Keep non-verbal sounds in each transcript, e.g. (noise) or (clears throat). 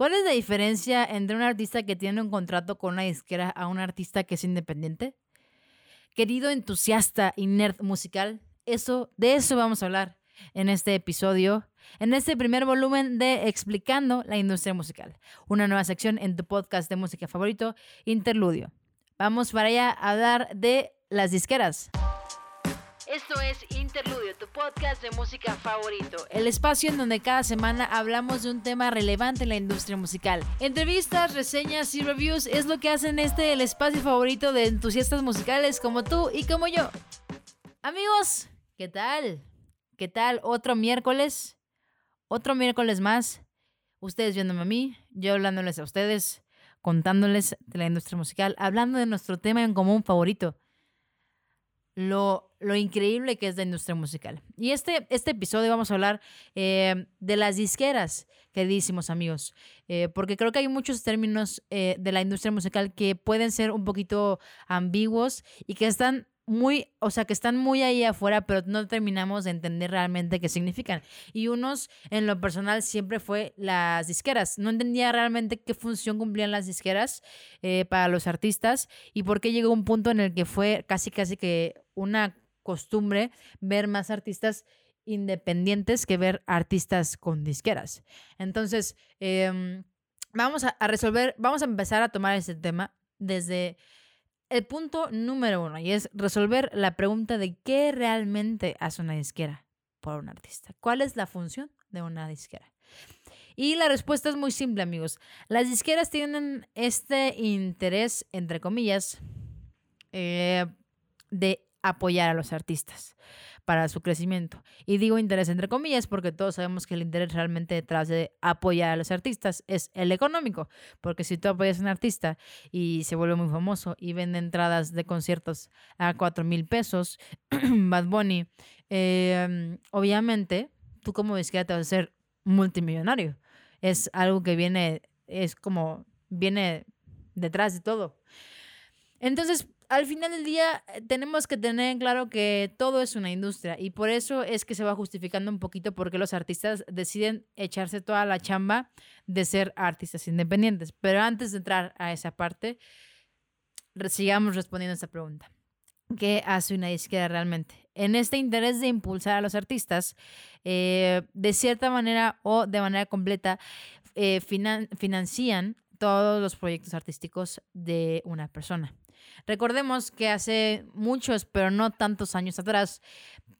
¿Cuál es la diferencia entre un artista que tiene un contrato con una disquera a un artista que es independiente? Querido entusiasta y nerd musical, eso, de eso vamos a hablar en este episodio, en este primer volumen de Explicando la industria musical, una nueva sección en tu podcast de música favorito, Interludio. Vamos para allá a hablar de las disqueras. Esto es Interludio, tu podcast de música favorito. El espacio en donde cada semana hablamos de un tema relevante en la industria musical. Entrevistas, reseñas y reviews es lo que hacen este el espacio favorito de entusiastas musicales como tú y como yo. Amigos, ¿qué tal? ¿Qué tal? Otro miércoles. Otro miércoles más. Ustedes viéndome a mí, yo hablándoles a ustedes, contándoles de la industria musical, hablando de nuestro tema en común favorito lo, lo, increíble que es la industria musical. Y este, este episodio vamos a hablar eh, de las disqueras, queridísimos amigos, eh, porque creo que hay muchos términos eh, de la industria musical que pueden ser un poquito ambiguos y que están muy, o sea, que están muy ahí afuera, pero no terminamos de entender realmente qué significan. Y unos, en lo personal, siempre fue las disqueras. No entendía realmente qué función cumplían las disqueras para los artistas y por qué llegó un punto en el que fue casi, casi que una costumbre ver más artistas independientes que ver artistas con disqueras. Entonces, em, vamos a resolver, vamos a empezar a tomar este tema desde el punto número uno y es resolver la pregunta de qué realmente hace una disquera por un artista. ¿Cuál es la función de una disquera? Y la respuesta es muy simple, amigos. Las disqueras tienen este interés, entre comillas, eh, de apoyar a los artistas para su crecimiento. Y digo interés entre comillas porque todos sabemos que el interés realmente detrás de apoyar a los artistas es el económico, porque si tú apoyas a un artista y se vuelve muy famoso y vende entradas de conciertos a 4 mil pesos, (clears throat) Bad Bunny, em, obviamente tú como disquera te vas a ser multimillonario. Es algo que viene, es como, viene detrás de todo. Entonces, al final del día eh, tenemos que tener en claro que todo es una industria y por eso es que se va justificando un poquito porque los artistas deciden echarse toda la chamba de ser artistas independientes. Pero antes de entrar a esa parte, sigamos respondiendo a esta pregunta. ¿Qué hace una disquera realmente? En este interés de impulsar a los artistas, eh, de cierta manera o de manera completa, eh, financian todos los proyectos artísticos de una persona. Recordemos que hace muchos, pero no tantos años atrás,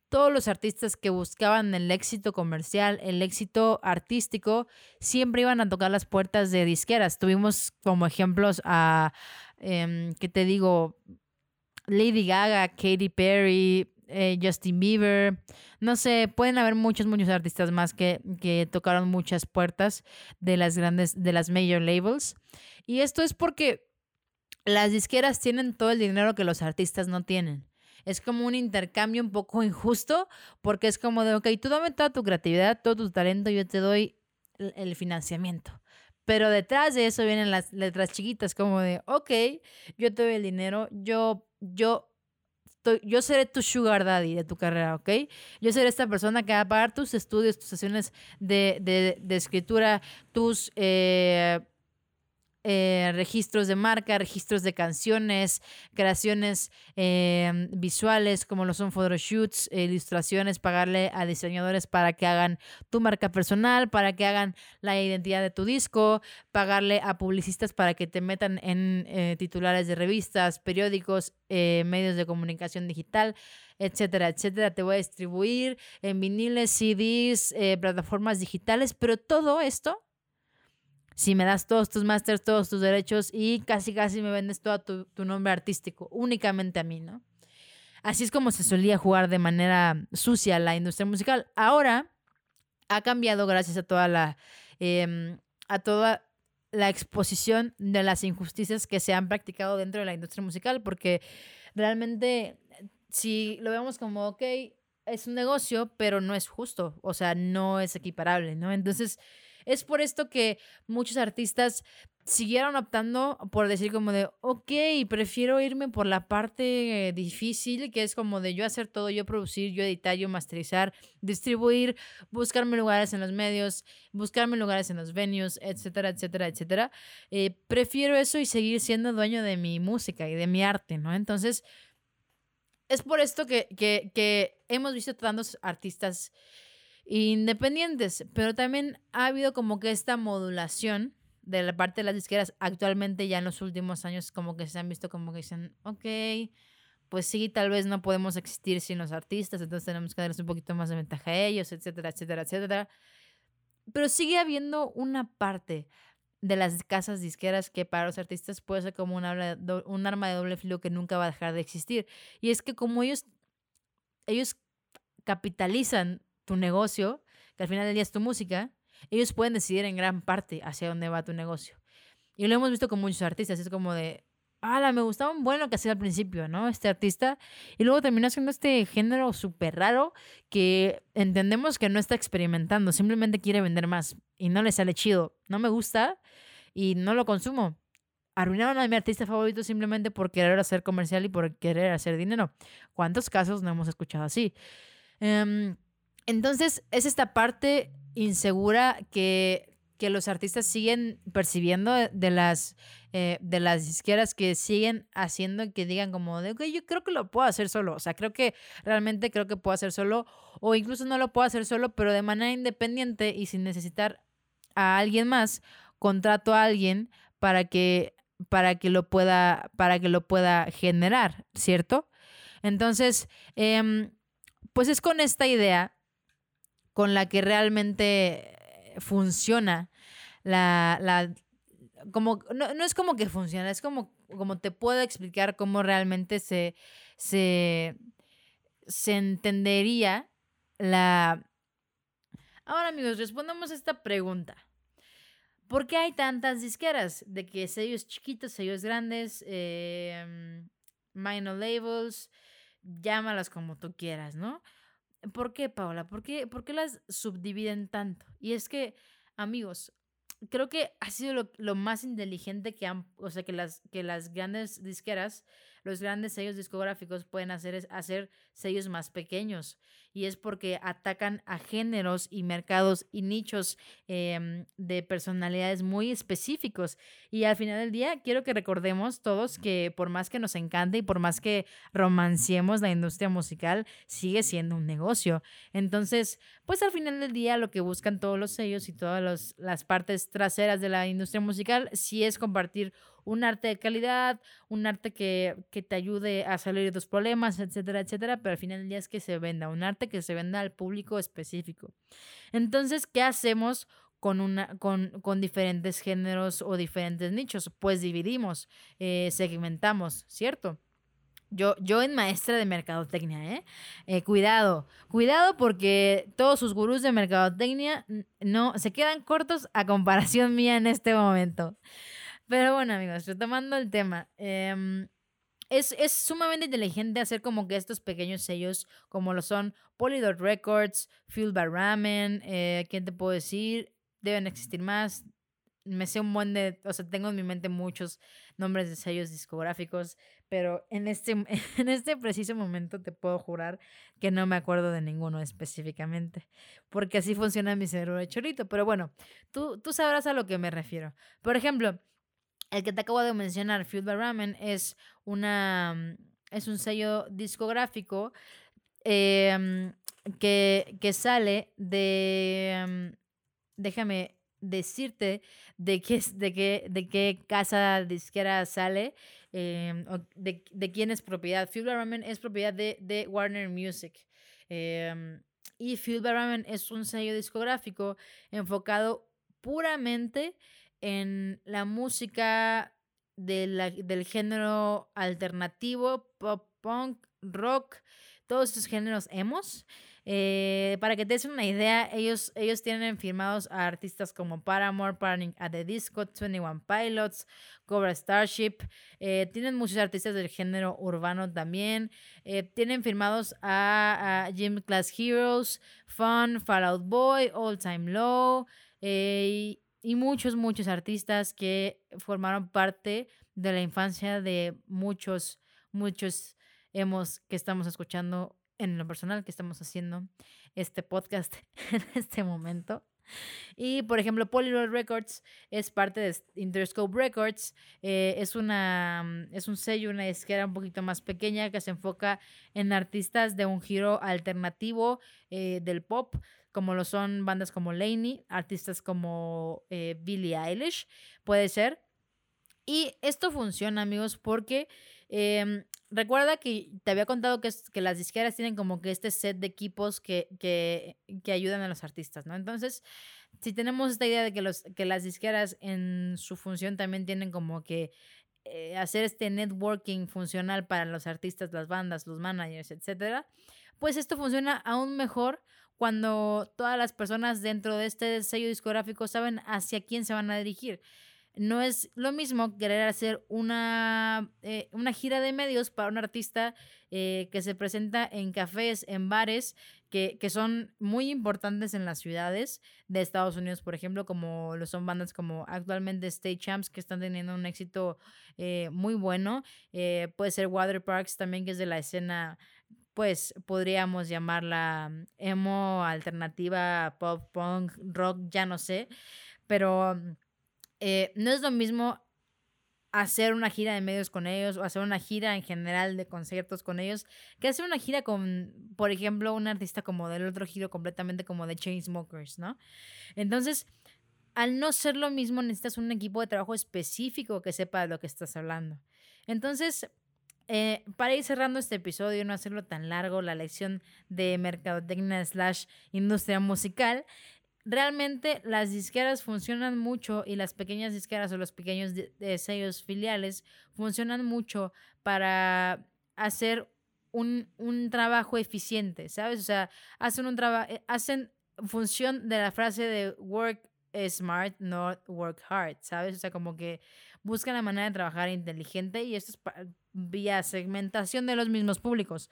todos los artistas que buscaban el éxito comercial, el éxito artístico, siempre iban a tocar las puertas de disqueras. Tuvimos como ejemplos a, eh, ¿qué te digo? Lady Gaga, Katy Perry, eh, Justin Bieber, no sé, pueden haber muchos, muchos artistas más que, que tocaron muchas puertas de las grandes, de las major labels. Y esto es porque las disqueras tienen todo el dinero que los artistas no tienen. Es como un intercambio un poco injusto porque es como de, ok, tú dame toda tu creatividad, todo tu talento, yo te doy el financiamiento. Pero detrás de eso vienen las letras chiquitas como de, ok, yo te doy el dinero, yo, yo yo seré tu sugar daddy de tu carrera, ¿ok? Yo seré esta persona que va a pagar tus estudios, tus sesiones de, de escritura, tus eh, eh, registros de marca, registros de canciones, creaciones eh, visuales como lo son photoshoots, ilustraciones, pagarle a diseñadores para que hagan tu marca personal, para que hagan la identidad de tu disco, pagarle a publicistas para que te metan en eh, titulares de revistas, periódicos, medios de comunicación digital, etcétera, etcétera. Te voy a distribuir en viniles, CDs, plataformas digitales, pero todo esto si me das todos tus másters, todos tus derechos y casi casi me vendes todo tu, tu, nombre artístico, únicamente a mí, ¿no? Así es como se solía jugar de manera sucia la industria musical. Ahora ha cambiado gracias a toda la, em, a toda la exposición de las injusticias que se han practicado dentro de la industria musical, porque realmente si lo vemos como, ok, es un negocio, pero no es justo, o sea, no es equiparable, ¿no? Entonces, es por esto que muchos artistas siguieron optando por decir como de, ok, prefiero irme por la parte difícil, que es como de yo hacer todo, yo producir, yo editar, yo masterizar, distribuir, buscarme lugares en los medios, buscarme lugares en los venues, etcétera, etcétera, etcétera. Eh, prefiero eso y seguir siendo dueño de mi música y de mi arte, ¿no? Entonces, es por esto que, que, que hemos visto tantos artistas independientes, pero también ha habido como que esta modulación de la parte de las disqueras actualmente ya en los últimos años como que se han visto como que dicen, ok, pues sí, tal vez no podemos existir sin los artistas, entonces tenemos que darles un poquito más de ventaja a ellos, etcétera, etcétera, etcétera. Pero sigue habiendo una parte de las casas disqueras que para los artistas puede ser como un arma de doble filo que nunca va a dejar de existir. Y es que como ellos, ellos capitalizan tu negocio, que al final del día es tu música, ellos pueden decidir en gran parte hacia dónde va tu negocio. Y lo hemos visto con muchos artistas, es como de, ala, me gustaba un bueno que hacía al principio, ¿no? Este artista. Y luego termina haciendo este género súper raro que entendemos que no está experimentando, simplemente quiere vender más y no le sale chido. No me gusta y no lo consumo. Arruinaron a mi artista favorito simplemente por querer hacer comercial y por querer hacer dinero. ¿Cuántos casos no hemos escuchado así? Em, entonces, es esta parte insegura que, que los artistas siguen percibiendo de las, eh, de las disqueras que siguen haciendo que digan como de, ok, yo creo que lo puedo hacer solo. O sea, creo que realmente creo que puedo hacer solo o incluso no lo puedo hacer solo, pero de manera independiente y sin necesitar a alguien más, contrato a alguien para que para que lo pueda para que lo pueda generar, ¿cierto? Entonces, em, pues es con esta idea con la que realmente funciona la, la como, no, no, es como que funciona, es como, como te puedo explicar cómo realmente se, se, se entendería la... Ahora amigos, respondamos esta pregunta. ¿Por qué hay tantas disqueras? De que sellos chiquitos, sellos grandes, eh, minor labels, llámalas como tú quieras, ¿no? ¿Por qué, Paola? ¿Por qué, ¿Por qué las subdividen tanto? Y es que, amigos, creo que ha sido lo, lo, más inteligente que han, o sea, que las, que las grandes disqueras, los grandes sellos discográficos pueden hacer es hacer sellos más pequeños y es porque atacan a géneros y mercados y nichos em, de personalidades muy específicos. Y al final del día, quiero que recordemos todos que por más que nos encante y por más que romanciemos la industria musical, sigue siendo un negocio. Entonces, pues al final del día, lo que buscan todos los sellos y todas las partes traseras de la industria musical, sí es compartir un arte de calidad, un arte que, que te ayude a salir de tus problemas, etcétera, etcétera, pero al final del día es que se venda, un arte que se venda al público específico. Entonces, ¿qué hacemos con, una, con, con diferentes géneros o diferentes nichos? Pues dividimos, eh, segmentamos, ¿cierto? Yo, yo en maestra de mercadotecnia, ¿eh? ¿eh? Cuidado, cuidado porque todos sus gurús de mercadotecnia no se quedan cortos a comparación mía en este momento. Pero bueno, amigos, retomando el tema. Em, es, es, sumamente inteligente hacer como que estos pequeños sellos, como lo son Polydot Records, Fuel by Ramen, eh, ¿quién te puedo decir? Deben existir más. Me sé un buen de, o sea, tengo en mi mente muchos nombres de sellos discográficos, pero en este, (laughs) en este preciso momento te puedo jurar que no me acuerdo de ninguno específicamente, porque así funciona mi cerebro de chorito. Pero bueno, tú, tú sabrás a lo que me refiero. Por ejemplo, el que te acabo de mencionar, Fueled by Ramen, es, una, mm, es un sello discográfico em, que, que, sale de... Mm, déjame decirte de qué, de qué, de qué casa disquera sale, eh, de, de, quién es propiedad. Fueled by Ramen es propiedad de, de Warner Music. Eh, y Fueled by Ramen es un sello discográfico enfocado puramente en la música del género alternativo, pop, punk, rock, todos esos géneros hemos. Eh, para que te des una idea, ellos, ellos tienen firmados a artistas como Paramore, Parting at the Disco, 21 Pilots, Cobra Starship. Eh, tienen muchos artistas del género urbano también. Eh, tienen firmados a, a, Gym Class Heroes, Fun, Fallout Boy, All Time Low. y muchos, muchos artistas que formaron parte de la infancia de muchos, muchos hemos que estamos escuchando en lo personal, que estamos haciendo este podcast (laughs) en este momento. Y por ejemplo, Polyroll Records es parte de Interscope Records. Eh, es, una, mm, es un sello, una disquera un poquito más pequeña que se enfoca en artistas de un giro alternativo eh, del pop, como lo son bandas como Laney, artistas como eh, Billie Eilish, puede ser. Y esto funciona, amigos, porque em, recuerda que te había contado que, que las disqueras tienen como que este set de equipos que, que, que, ayudan a los artistas, ¿no? Entonces, si tenemos esta idea de que, los, que las disqueras en su función también tienen como que eh, hacer este networking funcional para los artistas, las bandas, los managers, etcétera, pues esto funciona aún mejor cuando todas las personas dentro de este sello discográfico saben hacia quién se van a dirigir no es lo mismo querer hacer una, eh, una gira de medios para un artista eh, que se presenta en cafés, en bares, que, que, son muy importantes en las ciudades de Estados Unidos, por ejemplo, como lo son bandas como actualmente State Champs, que están teniendo un éxito eh, muy bueno. puede ser Water Parks también, que es de la escena pues podríamos llamarla emo, alternativa, pop, punk, rock, ya no sé, pero eh, no es lo mismo hacer una gira de medios con ellos o hacer una gira en general de conciertos con ellos que hacer una gira con, por ejemplo, un artista como del otro giro completamente como de Chainsmokers, ¿no? Entonces, al no ser lo mismo, necesitas un equipo de trabajo específico que sepa de lo que estás hablando. Entonces, eh, para ir cerrando este episodio y no hacerlo tan largo, la lección de mercadotecnia slash industria musical, realmente las disqueras funcionan mucho y las pequeñas disqueras o los pequeños sellos filiales funcionan mucho para hacer un, un trabajo eficiente, ¿sabes? O sea, hacen un trabajo, eh, hacen función de la frase de work smart, not work hard, ¿sabes? O sea, como que buscan la manera de trabajar inteligente y esto es vía segmentación de los mismos públicos.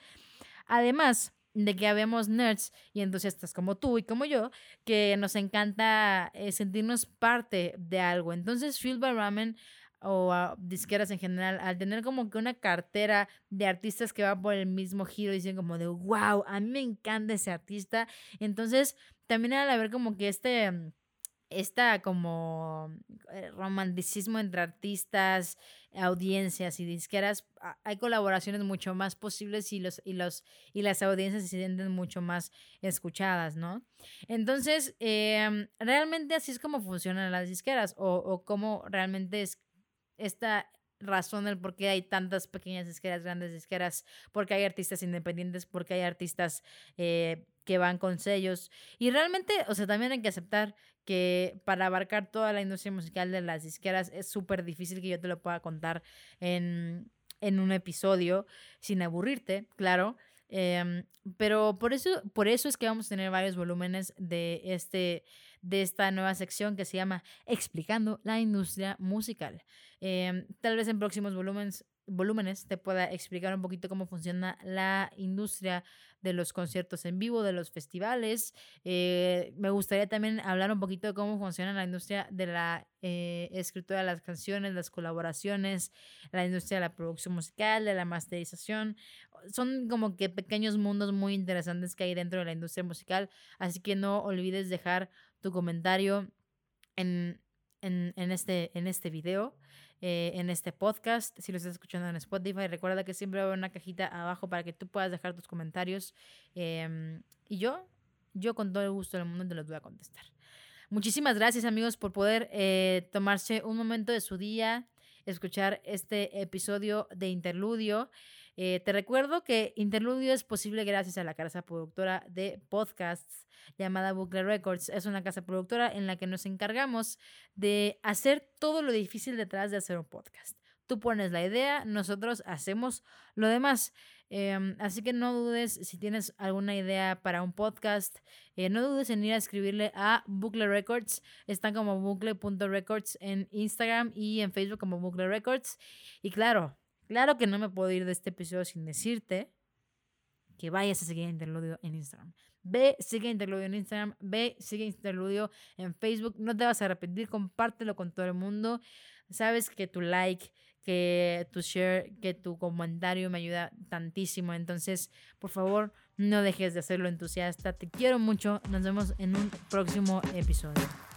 Además, de que habemos nerds y entusiastas como tú y como yo, que nos encanta eh, sentirnos parte de algo. Entonces, Fuel by Ramen o disqueras en general, al tener como que una cartera de artistas que va por el mismo giro, dicen como de, wow, a mí me encanta ese artista. Entonces, también al haber como que este esta como eh, romanticismo entre artistas, audiencias y disqueras, hay colaboraciones mucho más posibles y, los, y, los, y las audiencias se sienten mucho más escuchadas, ¿no? Entonces, em, realmente así es como funcionan las disqueras o, o cómo realmente es esta razón del por qué hay tantas pequeñas disqueras, grandes disqueras, porque hay artistas independientes, porque hay artistas eh, que van con sellos. Y realmente, o sea, también hay que aceptar que para abarcar toda la industria musical de las disqueras es súper difícil que yo te lo pueda contar en, en un episodio sin aburrirte, claro. Em, pero por eso, por eso es que vamos a tener varios volúmenes de, este, de esta nueva sección que se llama Explicando la industria musical. Em, tal vez en próximos volúmenes volúmenes te pueda explicar un poquito cómo funciona la industria de los conciertos en vivo, de los festivales. Eh, me gustaría también hablar un poquito de cómo funciona la industria de la eh, escritura de las canciones, las colaboraciones, la industria de la producción musical, de la masterización. Son como que pequeños mundos muy interesantes que hay dentro de la industria musical, así que no olvides dejar tu comentario en, en, en este, en este video. Eh, en este podcast. Si lo estás escuchando en Spotify, recuerda que siempre va una cajita abajo para que tú puedas dejar tus comentarios. Em, y yo, yo con todo el gusto del mundo te los voy a contestar. Muchísimas gracias amigos por poder eh, tomarse un momento de su día, escuchar este episodio de Interludio. Eh, te recuerdo que Interludio es posible gracias a la casa productora de podcasts llamada Bucle Records. Es una casa productora en la que nos encargamos de hacer todo lo difícil detrás de hacer un podcast. Tú pones la idea, nosotros hacemos lo demás. Em, así que no dudes si tienes alguna idea para un podcast, eh, no dudes en ir a escribirle a Bucle Records. Están como bucle.records en Instagram y en Facebook como Bucle Records. Y claro, Claro que no me puedo ir de este episodio sin decirte que vayas a seguir Interludio en Instagram. Ve, sigue Interludio en Instagram, ve, sigue Interludio en Facebook. No te vas a arrepentir, compártelo con todo el mundo. Sabes que tu like, que tu share, que tu comentario me ayuda tantísimo. Entonces, por favor, no dejes de hacerlo entusiasta. Te quiero mucho. Nos vemos en un próximo episodio.